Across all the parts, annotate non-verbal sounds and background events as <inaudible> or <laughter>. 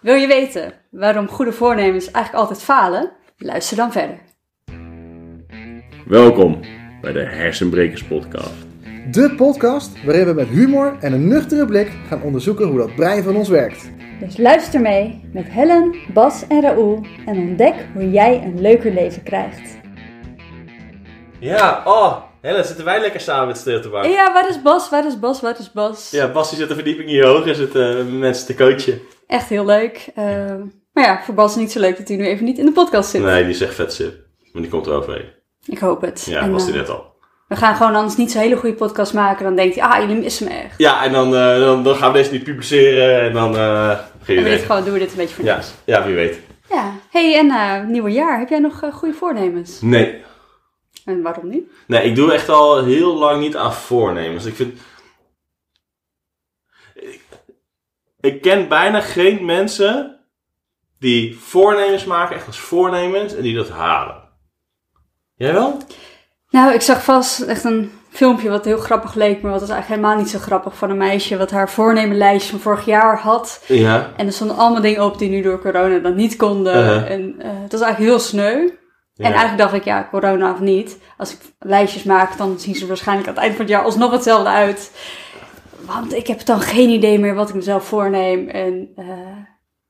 Wil je weten waarom goede voornemens eigenlijk altijd falen? Luister dan verder. Welkom bij de Hersenbrekers Podcast. De podcast waarin we met humor en een nuchtere blik gaan onderzoeken hoe dat brein van ons werkt. Dus luister mee met Helen, Bas en Raoul en ontdek hoe jij een leuker leven krijgt. Ja, oh, Helen, zitten wij lekker samen met stil te wachten. Ja, waar is Bas? Waar is Bas? Waar is Bas? Ja, Bas die zit een verdieping hier hoog en zit eh, mensen te coachen. Echt heel leuk. Eh, maar ja, voor Bas niet zo leuk dat hij nu even niet in de podcast zit. Nee, die is echt vet sip. Maar die komt er overheen. Ik hoop het. Ja, En, was die eh, net al. We gaan gewoon anders niet zo'n hele goede podcast maken. Dan denkt hij, ah, jullie missen me echt. Ja, en dan, eh, dan, dan gaan we deze niet publiceren en dan uh, ga je En we dit gewoon, doen we dit een beetje voor Ja, niks. ja, wie weet. Ja. hey, en eh nieuwe jaar. Heb jij nog goede voornemens? Nee. En waarom niet? Nee, ik doe echt al heel lang niet aan voornemens. Ik vind... Ik, ik ken bijna geen mensen die voornemens maken, echt als voornemens, en die dat halen. Jij wel? Nou, ik zag vast echt een filmpje wat heel grappig leek, maar wat was eigenlijk helemaal niet zo grappig van een meisje wat haar voornemenlijstje van vorig jaar had. Ja. En er stonden allemaal dingen op die nu door corona dan niet konden. Uh-huh. En eh, het was eigenlijk heel sneu. En eigenlijk dacht ik, ja, corona of niet. Als ik lijstjes maak, dan zien ze waarschijnlijk aan het eind van het jaar alsnog hetzelfde uit. Want ik heb dan geen idee meer wat ik mezelf voorneem. En eh,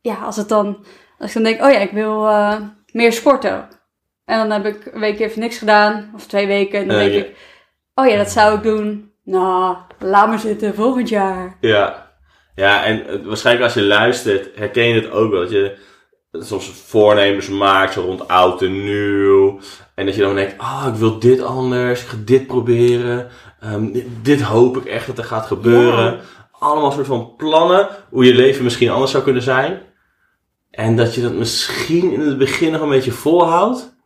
ja, als het dan, als ik dan denk, oh ja, ik wil eh, meer sporten. En dan heb ik een week even niks gedaan, of twee weken. En dan Eh, denk ja. ik, oh ja, dat zou ik doen. Nou, laat maar zitten, volgend jaar. Ja. Ja, en waarschijnlijk als je luistert, herken je het ook wel. Dat je soms voornemens maakt, zo rond oud en nieuw. En dat je dan denkt, ah, ik wil dit anders, ik ga dit proberen. Ehm, dit, dit hoop ik echt dat er gaat gebeuren. Ja. Allemaal soort van plannen, hoe je leven misschien anders zou kunnen zijn. En dat je dat misschien in het begin nog een beetje volhoudt.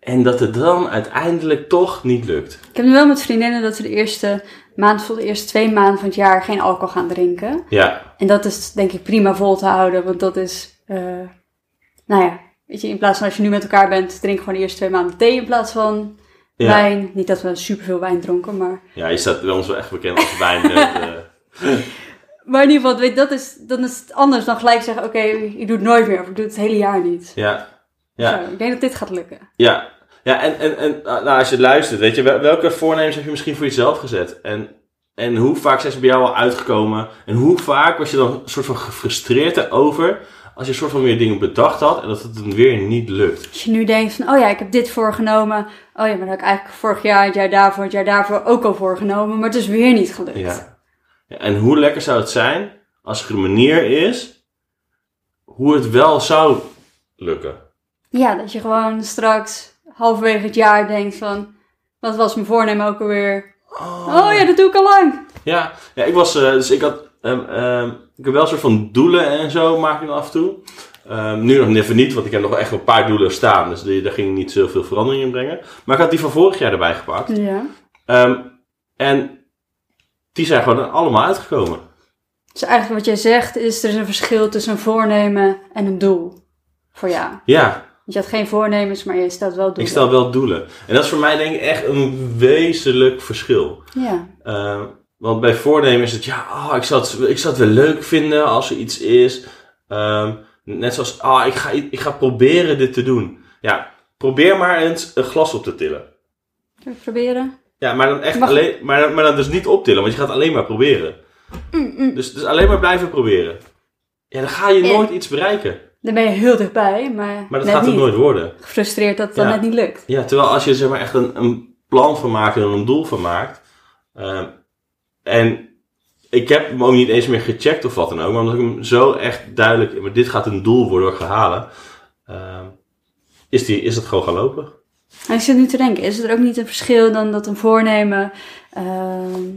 En dat het dan uiteindelijk toch niet lukt. Ik heb nu wel met vriendinnen dat we de eerste maand, de eerste twee maanden van het jaar geen alcohol gaan drinken. Ja, En dat is denk ik prima vol te houden, want dat is, eh, nou ja, weet je, in plaats van als je nu met elkaar bent, drink gewoon de eerste twee maanden thee in plaats van ja. wijn. Niet dat we superveel wijn dronken, maar... Ja, je staat bij ons wel echt bekend als wijnneut. <laughs> eh. Maar in ieder geval, weet, je, dat is, dan is het anders dan gelijk zeggen, oké, ik doe het nooit meer, of ik doe het het hele jaar niet. ja. Ja, Zo, ik denk dat dit gaat lukken. ja. Ja, en, en, en nou, als je luistert, weet je, wel- welke voornemens heb je misschien voor jezelf gezet? En, en hoe vaak zijn ze bij jou al uitgekomen? En hoe vaak was je dan een soort van gefrustreerd erover als je een soort van weer dingen bedacht had en dat het dan weer niet lukt? Als je nu denkt van, oh ja, ik heb dit voorgenomen. Oh ja, maar dat heb ik eigenlijk vorig jaar, het jaar daarvoor, het jaar daarvoor ook al voorgenomen. Maar het is weer niet gelukt. Ja. Ja, En hoe lekker zou het zijn als er een manier is hoe het wel zou lukken? Ja, dat je gewoon straks halverwege het jaar denkt van... Wat was mijn voornemen ook alweer? Oh ja, dat doe ik al lang. Ja, ja ik was, eh, dus ik had, ehm, ehm, ik heb wel een soort van doelen en zo maak ik dan af en toe. Ehm, nu nog even niet, want ik heb nog echt een paar doelen staan, dus die, daar ging ik niet zoveel verandering in brengen. Maar ik had die van vorig jaar erbij gepakt. Ja. En die zijn gewoon allemaal uitgekomen. Dus eigenlijk wat jij zegt is, er is een verschil tussen een voornemen en een doel. Voor jou. Ja, Je had geen voornemens, maar je stelt wel doelen. ik stel wel doelen. En dat is voor mij denk ik echt een wezenlijk verschil. Ja. Want bij voornemen is het, ja, ah, ik, zou het, ik zou het wel leuk vinden als er iets is. Ehm, net zoals, ah, ik ga, ik ga proberen dit te doen. Ja, probeer maar eens een glas op te tillen. Proberen? Ja, maar dan echt Mag- alleen, maar, dan- maar dan dus niet optillen, want je gaat alleen maar proberen. Dus, dus alleen maar blijven proberen. Ja, dan ga je nooit iets bereiken. Dan ben je heel dichtbij, maar, Maar dat gaat het nooit worden. Gefrustreerd dat het dan net niet lukt. Ja, terwijl als je zeg maar echt een, een plan van maakt en een doel van maakt. ehm, en ik heb hem ook niet eens meer gecheckt of wat dan ook. Maar omdat ik hem zo echt duidelijk, maar dit gaat een doel worden ik ga halen. ehm, is, die, is het gewoon gaan lopen. En ik zit nu te denken, is er ook niet een verschil dan dat een voornemen ehm,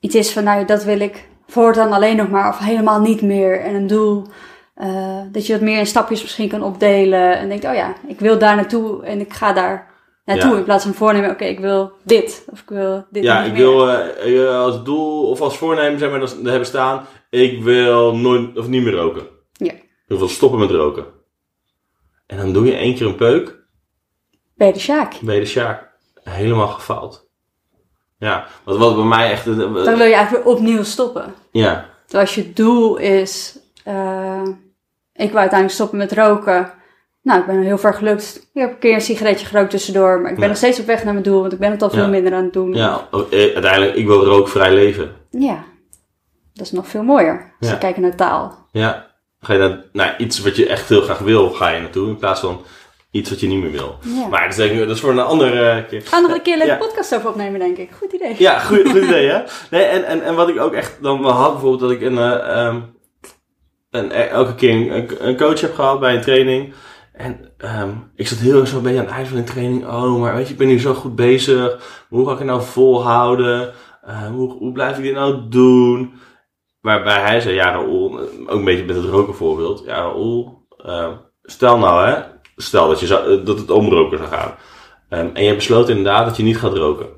iets is van, nou dat wil ik voortaan alleen nog maar of helemaal niet meer. En een doel, eh, dat je dat meer in stapjes misschien kan opdelen. En denkt, oh ja, ik wil daar naartoe en ik ga daar naartoe. Ja. In plaats van voornemen, oké, ik wil dit. Of ik wil dit Ja, ik meer. wil eh, als doel of als voornemen zeg maar, dat hebben staan. Ik wil nooit of niet meer roken. Ja. Ik wil stoppen met roken. En dan doe je één keer een peuk. Bij de Sjaak. Je de Sjaak helemaal gefaald. Ja, wat, wat bij mij echt... eh, Dan wil je eigenlijk weer opnieuw stoppen. Ja, Terwijl als je doel is, eh, ik wil uiteindelijk stoppen met roken. Nou, ik ben heel ver gelukt. Ik heb een keer een sigaretje gerookt tussendoor. Maar ik ben Ja. nog steeds op weg naar mijn doel. Want ik ben het al veel Ja. minder aan het doen. Ja, oh, eh, uiteindelijk, ik wil rookvrij leven. Ja. Dat is nog veel mooier. Als Ja. we kijken naar taal. Ja. Ga je naar nou, iets wat je echt heel graag wil, ga je naartoe. In plaats van iets wat je niet meer wil. Ja. Maar dat is, ik, dat is voor een andere eh, keer. We gaan nog een keer een leuke podcast over opnemen, denk ik. Goed idee. Ja, goed, goed <laughs> idee, hè? Nee, en, en, en wat ik ook echt dan wel had, bijvoorbeeld dat ik een, eh, ehm, een, elke keer een, een coach heb gehad bij een training. En ehm, ik zat heel erg zo een beetje aan het eind van de training. Oh, maar weet je, ik ben nu zo goed bezig. Hoe ga ik het nou volhouden? Eh, hoe, hoe blijf ik dit nou doen? Waarbij hij zei, ja Raoul, eh, ook een beetje met het roken voorbeeld. Ja Raoul, ehm, stel nou hè, stel dat, je eh, dat het om roken zou gaan. En je besloten inderdaad dat je niet gaat roken.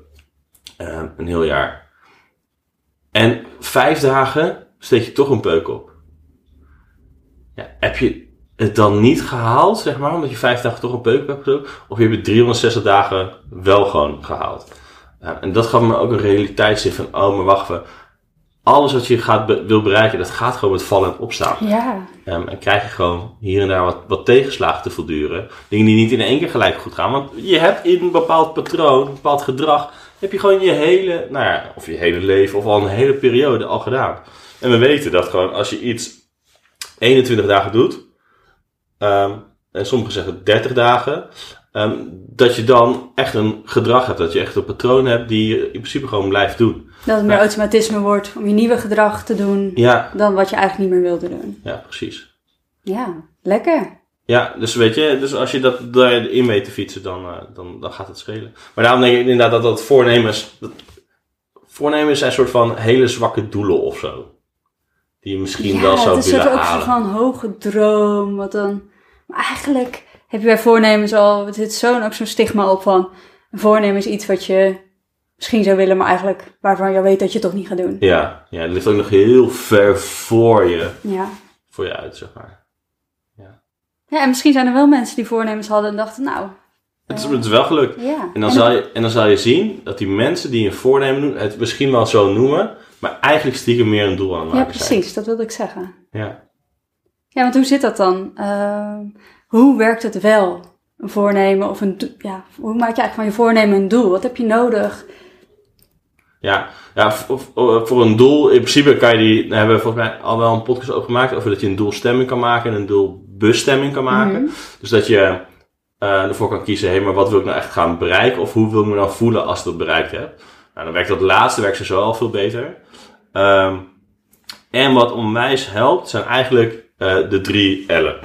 Een heel jaar. En vijf dagen steek je toch een peuk op. Ja, heb je het dan niet gehaald, zeg maar, omdat je vijf dagen toch een peuk hebt gestoken? Of je het 360 dagen wel gewoon gehaald? Ja, en dat gaf me ook een realiteitszin van, oh, maar wacht even. Alles wat je gaat be- wil bereiken, dat gaat gewoon met vallen en opstaan. Ja. Ehm, en krijg je gewoon hier en daar wat, wat tegenslagen te volduren. Dingen die niet in één keer gelijk goed gaan. Want je hebt in een bepaald patroon, een bepaald gedrag, heb je gewoon je hele, nou ja, of je hele leven of al een hele periode al gedaan. En we weten dat gewoon als je iets 21 dagen doet, ehm, en sommigen zeggen 30 dagen, ehm, dat je dan echt een gedrag hebt. Dat je echt een patroon hebt die je in principe gewoon blijft doen. Dat het meer Ja. automatisme wordt om je nieuwe gedrag te doen Ja, dan wat je eigenlijk niet meer wilde doen. ja, precies. Ja, lekker. Ja, dus weet je, dus als je dat daarin weet te fietsen, dan, eh, dan, dan gaat het schelen. Maar daarom denk ik inderdaad dat dat voornemens, dat, voornemens zijn een soort van hele zwakke doelen of zo. Die je misschien ja, wel zou het is willen soort ook halen. zo van hoge droom. Wat dan... Maar eigenlijk heb je bij voornemens al, er zit zo'n ook zo'n stigma op van, een voornemen is iets wat je misschien zou willen, maar eigenlijk waarvan je weet dat je het toch niet gaat doen. Ja, ja, het ligt ook nog heel ver voor je, Ja. voor je uit, zeg maar. Ja, en misschien zijn er wel mensen die voornemens hadden en dachten, nou, Het is, het is wel gelukt. ja. En dan, zal je, en dan zal je zien dat die mensen die een voornemen doen, het misschien wel zo noemen, maar eigenlijk stiekem meer een doel aan Ja, maken zijn. precies, dat wilde ik zeggen. Ja. Ja, want hoe zit dat dan? Ehm, hoe werkt het wel? Een voornemen of een ja, hoe maak je eigenlijk van je voornemen een doel? Wat heb je nodig? Ja, ja voor, voor- een doel, in principe kan je die, daar hebben we volgens mij al wel een podcast over gemaakt, over dat je een doelstemming kan maken en een doelbestemming kan maken. Mhm. Dus dat je eh, ervoor kan kiezen, hé, maar wat wil ik nou echt gaan bereiken? Of hoe wil ik me nou voelen als ik dat bereikt heb? Nou, dan werkt dat laatste werkt zo al veel beter. Ehm, en wat onwijs helpt, zijn eigenlijk eh, de drie L'en.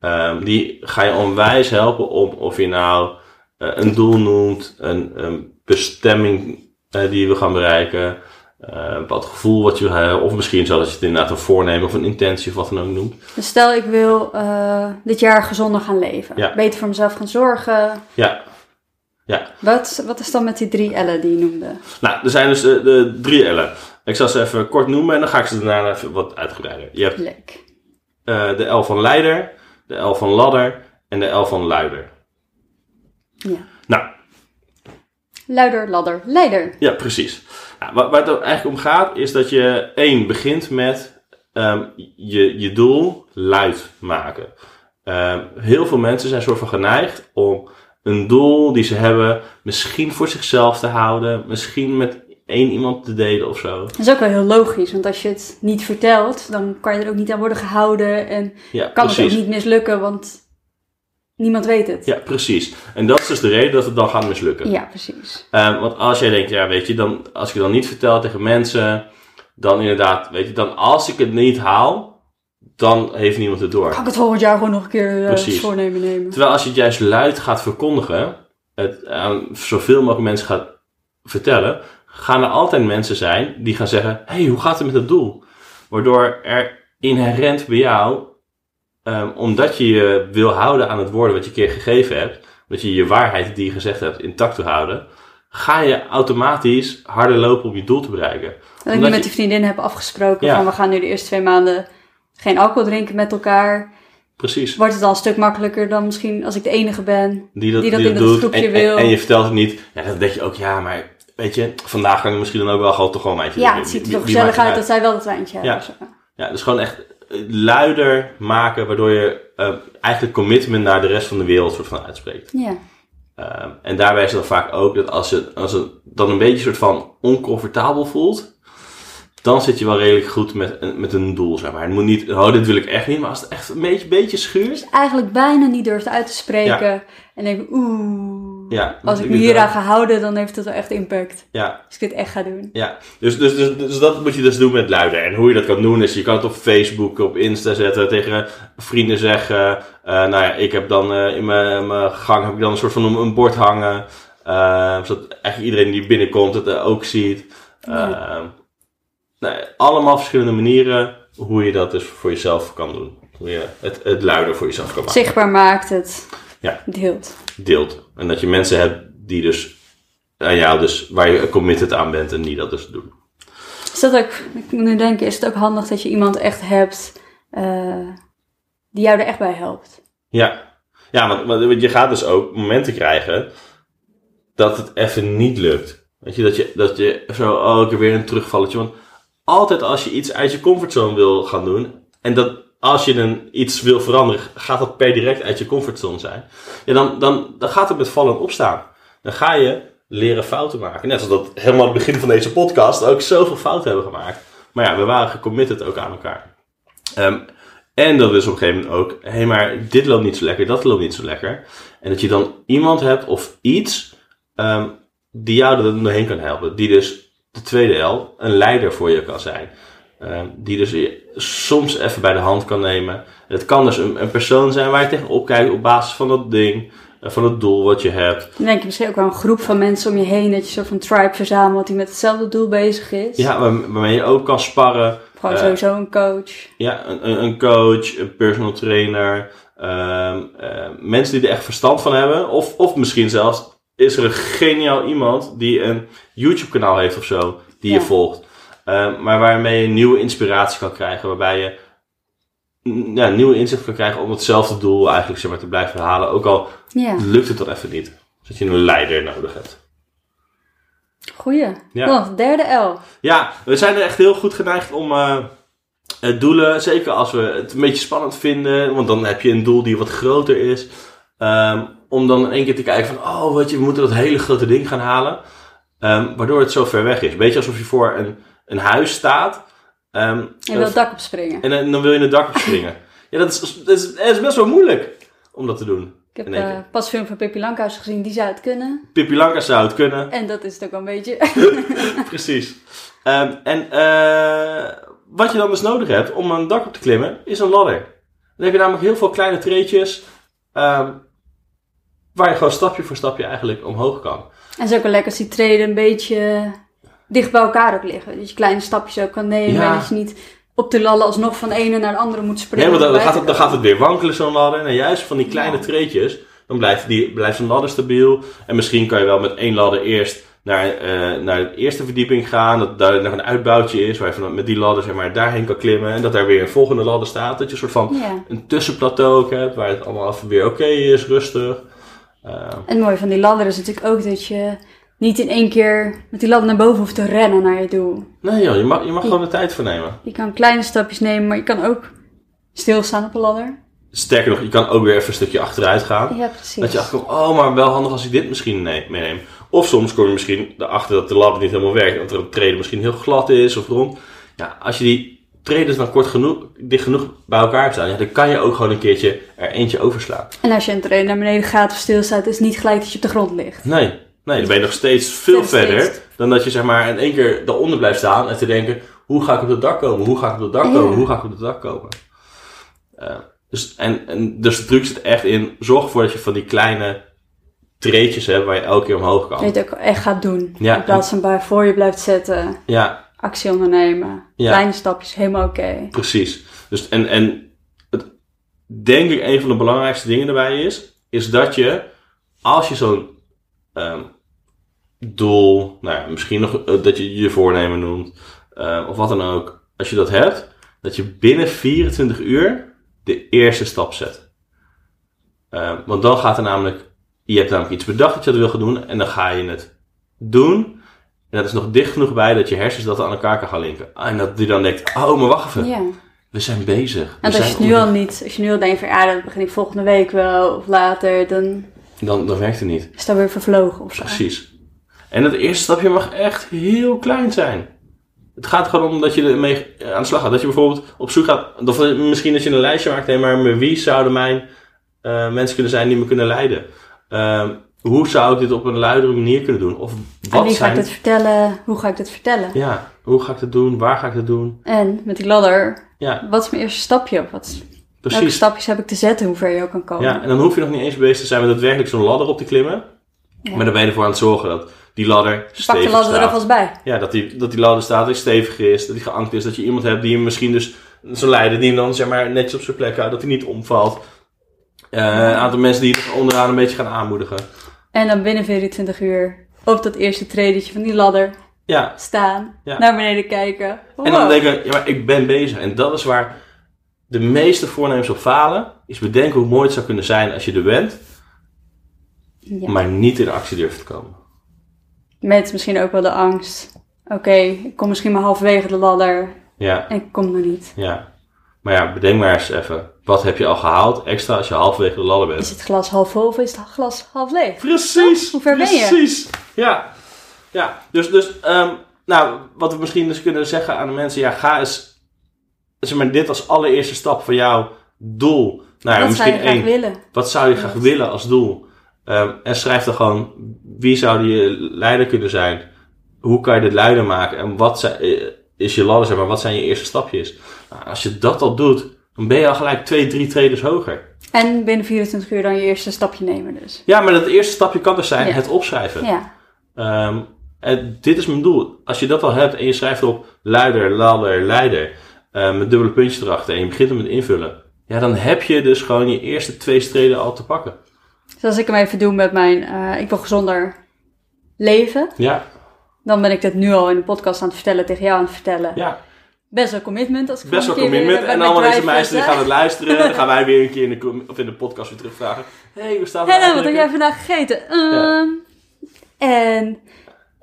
Ehm, die ga je onwijs helpen om of je nou eh, een doel noemt, een, een bestemming eh, die je wil gaan bereiken, een bepaald gevoel wat je wil hebben, of misschien zelfs je het inderdaad een voornemen of een intentie of wat dan ook noemt. Dus stel ik wil dit jaar gezonder gaan leven. Ja. Beter voor mezelf gaan zorgen. Ja, ja. Wat, wat is dan met die drie L'en die je noemde? Nou, er zijn dus de, de drie L'en. Ik zal ze even kort noemen en dan ga ik ze daarna even wat uitgebreider. Je hebt Leuk. eh, de L van leider, de L van ladder en de L van luider. Ja. Nou, Luider, ladder, leider. Ja, precies. Nou, waar, waar het er eigenlijk om gaat, is dat je één begint met ehm, je, je doel luid maken. Ehm, heel veel mensen zijn soort van geneigd om een doel die ze hebben, misschien voor zichzelf te houden, misschien met één iemand te delen of zo. Dat is ook wel heel logisch, want als je het niet vertelt, dan kan je er ook niet aan worden gehouden en Ja, kan het ook niet mislukken, want niemand weet het. Ja, precies. En dat is dus de reden dat het dan gaat mislukken. Ja, precies. Ehm, want als jij denkt, ja, weet je, dan, als ik het dan niet vertel tegen mensen, dan inderdaad, weet je, dan als ik het niet haal, dan heeft niemand het door. Kan ik het volgend jaar gewoon nog een keer eh, Precies. als voornemen nemen? Terwijl als je het juist luid gaat verkondigen, het aan zoveel mogelijk mensen gaat vertellen, gaan er altijd mensen zijn die gaan zeggen, hé, hey, hoe gaat het met het doel? Waardoor er inherent bij jou, ehm, omdat je je wil houden aan het woorden wat je een keer gegeven hebt, dat je je waarheid die je gezegd hebt intact wil houden, ga je automatisch harder lopen om je doel te bereiken. Dat ik nu met je- die vriendin heb afgesproken Ja. van we gaan nu de eerste twee maanden geen alcohol drinken met elkaar. Precies. Wordt het al een stuk makkelijker dan misschien als ik de enige ben. die dat, die dat die in dat groepje en, wil. En, en je vertelt het niet. Ja, dan denk je ook, ja, maar weet je, vandaag kan ik misschien dan ook wel gewoon toch gewoon een wijntje Ja, het ziet er toch gezellig uit dat zij wel dat wijntje Ja. hebben. zo. Ja, dus gewoon echt luider maken, waardoor je eh, eigenlijk commitment naar de rest van de wereld soort van uitspreekt. Ja. Ehm, en daarbij is het dan vaak ook dat als het, als het dan een beetje soort van oncomfortabel voelt, dan zit je wel redelijk goed met, een- met een doel, zeg maar. Het moet niet, oh, dit wil ik echt niet, maar als het echt een beetje, beetje schuurt, Dus eigenlijk bijna niet durft uit te spreken. En denk, oeh, Ja, als ik me denk hieraan dat- ga houden, dan heeft het wel echt impact. ja, Als ik dit echt ga doen. Ja, dus, dus, dus, dus dat moet je dus doen met luiden. En hoe je dat kan doen is, je kan het op Facebook, op Insta zetten, tegen vrienden zeggen. eh, nou ja, ik heb dan eh, in mijn, mijn gang heb ik dan een soort van een, een bord hangen. eh, zodat eigenlijk iedereen die binnenkomt het ook ziet. Ja. Nou, allemaal verschillende manieren hoe je dat dus voor jezelf kan doen. Hoe je het, het luider voor jezelf kan maken. Zichtbaar maakt het. Ja. Deelt. Deelt. En dat je mensen hebt die dus, aan jou dus, waar je committed aan bent en die dat dus doen. Is dat ook, ik moet nu denken, is het ook handig dat je iemand echt hebt eh, die jou er echt bij helpt? Ja, ja want, want je gaat dus ook momenten krijgen dat het even niet lukt. Weet je, dat je, dat je zo, ik heb weer een terugvalletje. Want altijd als je iets uit je comfortzone wil gaan doen, en dat als je een, iets wil veranderen, gaat dat per direct uit je comfortzone zijn. Ja, dan, dan, dan gaat het met vallen en opstaan. Dan ga je leren fouten maken. Net zoals dat helemaal aan het begin van deze podcast ook zoveel fouten hebben gemaakt. Maar ja, we waren gecommitted ook aan elkaar. Ehm, en dat is op een gegeven moment ook, hé, hey, maar dit loopt niet zo lekker, dat loopt niet zo lekker. En dat je dan iemand hebt of iets ehm, die jou er doorheen kan helpen. Die dus de tweede L, een leider voor je kan zijn. Ehm, die dus je soms even bij de hand kan nemen. En het kan dus een, een persoon zijn waar je tegenop kijkt op basis van dat ding, eh, van het doel wat je hebt. Dan denk je misschien ook wel een groep van mensen om je heen, dat je zo van tribe verzamelt die met hetzelfde doel bezig is. Ja, waar- waarmee je ook kan sparren. Gewoon Eh, sowieso een coach. Ja, een, een- een coach, een personal trainer, ehm, eh, mensen die er echt verstand van hebben. Of, of misschien zelfs is er een geniaal iemand die een YouTube kanaal heeft of zo, die Ja. je volgt. Ehm, maar waarmee je nieuwe inspiratie kan krijgen, waarbij je ja, nieuwe inzicht kan krijgen om hetzelfde doel eigenlijk zeg maar, te blijven halen. Ook al Ja, lukt het dan even niet. Dus dat je een leider nodig hebt. goeie. Ja. Dan, derde L. Ja, we zijn er echt heel goed geneigd om eh, het doelen, zeker als we het een beetje spannend vinden, want dan heb je een doel die wat groter is, ehm, om dan in één keer te kijken van, oh weet je, we moeten dat hele grote ding gaan halen, Ehm, waardoor het zo ver weg is. Beetje alsof je voor een, een huis staat ehm, Je wil het dak opspringen. en dan- dan wil je het dak op springen. <laughs> ja, dat is, dat, is, dat is best wel moeilijk om dat te doen. Ik heb eh, pas een film van Pippi Lankhuis gezien, die zou het kunnen. Pippi Lanka zou het kunnen. En dat is het ook wel een beetje. <laughs> <laughs> Precies. Ehm, en eh, wat je dan dus nodig hebt om een dak op te klimmen, is een ladder. Dan heb je namelijk heel veel kleine treetjes, waar je gewoon stapje voor stapje eigenlijk omhoog kan. En het is ook wel lekker als die treden een beetje dicht bij elkaar ook liggen. Dat je kleine stapjes ook kan nemen. Ja. En dat je niet op de lallen alsnog van de ene naar de andere moet springen. Nee, want dan, gaat het, dan gaat het weer wankelen, zo'n ladder. En juist van die kleine Ja. treetjes, dan blijft, die, blijft zo'n ladder stabiel. En misschien kan je wel met één ladder eerst naar, eh, naar de eerste verdieping gaan. Dat daar nog een uitbouwtje is, waar je van, met die ladder zeg maar, daarheen kan klimmen. En dat daar weer een volgende ladder staat. Dat je een soort van Ja. een tussenplateau ook hebt, waar het allemaal weer oké is, rustig. Eh, En het mooie van die ladder is natuurlijk ook dat je niet in één keer met die ladder naar boven hoeft te rennen naar je doel. nee joh, je mag, je mag gewoon de tijd voor nemen. Je kan kleine stapjes nemen, maar je kan ook stilstaan op een ladder. Sterker nog, je kan ook weer even een stukje achteruit gaan. Ja, precies. Dat je achterkomt, oh, maar wel handig als ik dit misschien nee- meeneem. Of soms kom je misschien erachter dat de ladder niet helemaal werkt. Dat er een trede misschien heel glad is of rond. Ja, als je die treden dan kort genoeg, dicht genoeg bij elkaar staan, ja, dan kan je ook gewoon een keertje er eentje overslaan. En als je een train naar beneden gaat of stilstaat, is het niet gelijk dat je op de grond ligt. Nee, nee, dan ben je nog steeds veel Nog steeds. verder dan dat je zeg maar in één keer daaronder blijft staan en te denken, hoe ga ik op het dak komen? Hoe ga ik op het dak Ja. komen? Hoe ga ik op het dak komen? Dus, en, en, dus de truc zit echt in, zorg ervoor dat je van die kleine treetjes hebt waar je elke keer omhoog Dat je kan. het ook echt gaat doen. Ja. In plaats van bij voor je blijft zetten, Ja, actie ondernemen. Ja. Kleine stapjes, helemaal oké. precies. Dus, en, en het, denk ik een van de belangrijkste dingen erbij is, is dat je, als je zo'n ehm, doel, nou ja, misschien nog eh, dat je je voornemen noemt, eh, of wat dan ook, als je dat hebt, dat je binnen 24 uur de eerste stap zet. Eh, want dan gaat er namelijk, je hebt namelijk iets bedacht dat je dat wil gaan doen, en dan ga je het doen. En dat is nog dicht genoeg bij dat je hersens dat aan elkaar kan gaan linken. En dat die dan denkt, oh, maar wacht even. Ja. We zijn bezig. We Want als je het nu al niet, als je nu al denkt van ja, dan begin ik volgende week wel of later, dan Dan, dan werkt het niet. is dat weer vervlogen of zo. Precies. En het eerste stapje mag echt heel klein zijn. Het gaat gewoon om dat je ermee aan de slag gaat. Dat je bijvoorbeeld op zoek gaat, of misschien dat je een lijstje maakt, hé, maar wie zouden mijn eh, mensen kunnen zijn die me kunnen leiden? Ehm, hoe zou ik dit op een luidere manier kunnen doen? Of En wat wie ga zijn... ik dit vertellen? Hoe ga ik dit vertellen? Ja, hoe ga ik dat doen? Waar ga ik dat doen? En met die ladder, Ja, wat is mijn eerste stapje? Wat, welke precies. stapjes heb ik te zetten, hoe ver je ook kan komen? Ja, en dan hoef je nog niet eens bezig te zijn met daadwerkelijk zo'n ladder op te klimmen. Ja. Maar dan ben je ervoor aan het zorgen dat die ladder Pak de stevig ladder er staat. alvast bij. Ja, dat die, dat die ladder staat, dat die stevig is, dat die geankt is. Dat je iemand hebt die hem misschien dus, zo'n leider, die hem dan zeg maar netjes op zijn plek houdt, dat hij niet omvalt. Eh, een aantal mensen die het onderaan een beetje gaan aanmoedigen. En dan binnen 24 uur op dat eerste tredetje van die ladder Ja, staan, Ja. naar beneden kijken. en dan denken, ja maar ik ben bezig. En dat is waar de meeste voornemens op falen, is bedenken hoe mooi het zou kunnen zijn als je er bent, Ja. maar niet in actie durft te komen. Met misschien ook wel de angst. Oké, ik kom misschien maar halverwege de ladder Ja, en ik kom er niet. ja. Maar ja, bedenk maar eens even, wat heb je al gehaald extra als je halverwege de ladder bent? Is het glas half vol of is het glas half leeg? Precies. Hoe ver ben je? Precies. Ja. Ja. Dus, dus ehm, nou, wat we misschien dus kunnen zeggen aan de mensen, ja, ga eens, zeg maar, dit als allereerste stap van jouw doel. Nou Wat zou misschien je graag één. willen? Wat zou je graag willen als doel? Ehm, en schrijf dan gewoon, wie zou je leider kunnen zijn? Hoe kan je dit leider maken? En wat zijn, is je ladder, zeg maar, wat zijn je eerste stapjes? Nou, als je dat al doet, dan ben je al gelijk twee, drie traders hoger. En binnen 24 uur dan je eerste stapje nemen dus. Ja, maar dat eerste stapje kan dus zijn Ja. het opschrijven. Ja, Ehm, en dit is mijn doel. Als je dat al hebt en je schrijft erop luider, ladder, leider, eh, met dubbele puntjes erachter en je begint er met invullen, ja, dan heb je dus gewoon je eerste twee streden al te pakken. dus als ik hem even doe met mijn eh, ik wil gezonder leven, Ja, dan ben ik dit nu al in de podcast aan het vertellen, tegen jou aan het vertellen. ja. Best wel commitment. Als ik best wel commitment. En allemaal deze meisjes die gaan het luisteren. Dan gaan wij weer een keer in de, of in de podcast weer terugvragen. Hé, hey, hoe staat het Hello, wat heb jij vandaag gegeten? Ehm, En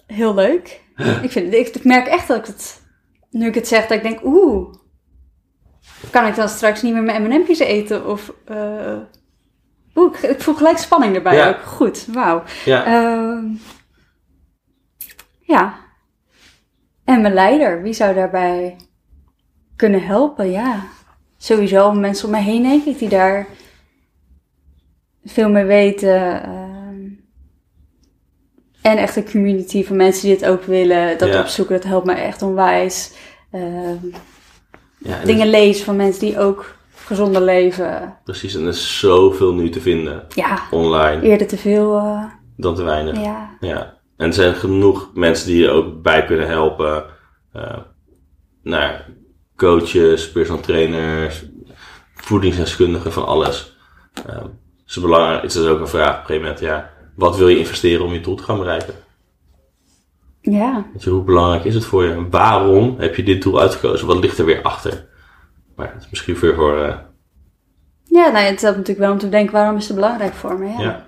heel leuk. <laughs> ik, vind, ik, ik merk echt dat ik het, nu ik het zeg, dat ik denk, oeh, kan ik dan straks niet meer mijn M&M'tjes eten? Of, eh, oeh, ik, ik voel gelijk spanning erbij Ja. ook. Goed, wauw. Ja, Ehm, ja. En mijn leider, wie zou daarbij kunnen helpen? Ja, sowieso mensen om mij heen, denk ik, die daar veel meer weten. ehm, en echt een community van mensen die het ook willen. Dat Ja. opzoeken, dat helpt me echt onwijs. Ehm, ja en dingen er- lezen van mensen die ook gezonder leven. precies. En er is zoveel nu te vinden Ja, online eerder te veel. eh, dan te weinig. ja. Ja, en er zijn genoeg mensen die je ook bij kunnen helpen. Eh nou, coaches, personal trainers, voedingsdeskundigen, van alles. Het is belangrijk, het is ook een vraag op een gegeven moment, ja, wat wil je investeren om je doel te gaan bereiken? ja, je, hoe belangrijk is het voor je? Waarom heb je dit doel uitgekozen? Wat ligt er weer achter? Maar dat is misschien weer voor, eh, Ja, nou, het helpt natuurlijk wel om te denken, waarom is het belangrijk voor me? Ja. ja,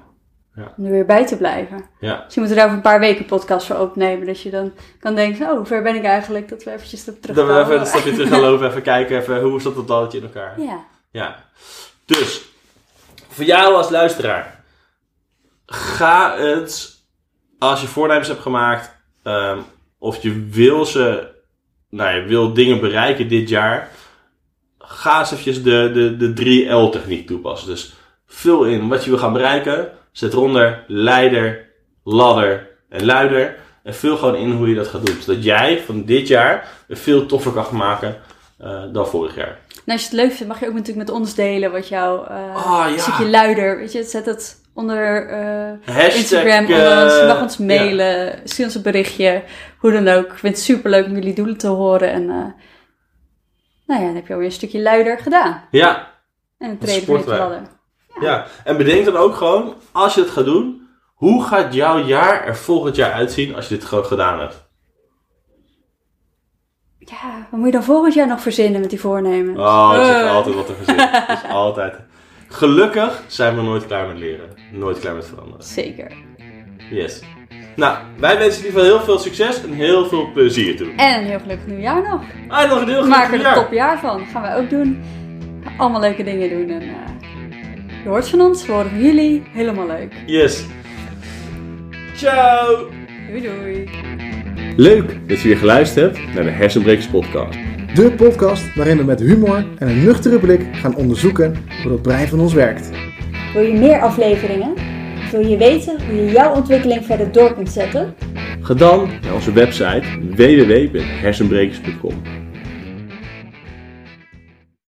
Om er weer bij te blijven. ja, Dus je moet er over een paar weken podcast voor opnemen. Dat je dan kan denken, oh, hoe ver ben ik eigenlijk? Dat we eventjes erop Dan we terugkomen. even een stapje terug gaan lopen, even kijken, even, hoe zat dat balletje in elkaar? Ja. Ja. Dus, voor jou als luisteraar. Ga het, als je voornemens hebt gemaakt, ehm, of je wil ze, nou je wil dingen bereiken dit jaar. Ga eens eventjes de, de, de 3L techniek toepassen. Dus vul in wat je wil gaan bereiken. Zet eronder leider, ladder en luider. En vul gewoon in hoe je dat gaat doen. Zodat jij van dit jaar een veel toffer kan maken eh, dan vorig jaar. En als je het leuk vindt, mag je ook natuurlijk met ons delen wat jouw eh Ah, ja. stukje luider, weet je, zet het onder eh, Hashtag, Instagram, onder ons, mag ons ja. mailen, stuur ons een berichtje, hoe dan ook. Ik vind het super leuk om jullie doelen te horen en nou ja, dan heb je alweer een stukje luider gedaan. Ja, En een treden wij. ladder. Ja. En bedenk dan ook gewoon, als je het gaat doen, hoe gaat jouw jaar er volgend jaar uitzien als je dit gewoon gedaan hebt? Ja, wat moet je dan volgend jaar nog verzinnen met die voornemen? Oh, er is Eh. altijd wat te verzinnen. <laughs> Er is altijd. Gelukkig zijn we nooit klaar met leren. Nooit klaar met veranderen. Zeker. Yes. Nou, wij wensen in ieder geval heel veel succes en heel veel plezier toe. En een heel gelukkig nieuwjaar nog. Ah, nog een heel We goed maken er een topjaar van. Gaan wij ook doen. Allemaal leuke dingen doen. En, eh, je hoort van ons, we horen jullie. Helemaal leuk. Yes. Ciao. Doei doei. Leuk dat je weer geluisterd hebt naar de Hersenbrekers podcast. De podcast waarin we met humor en een nuchtere blik gaan onderzoeken hoe dat brein van ons werkt. Wil je meer afleveringen? Wil je weten hoe je jouw ontwikkeling verder door kunt zetten? Ga dan naar onze website www.hersenbrekers.com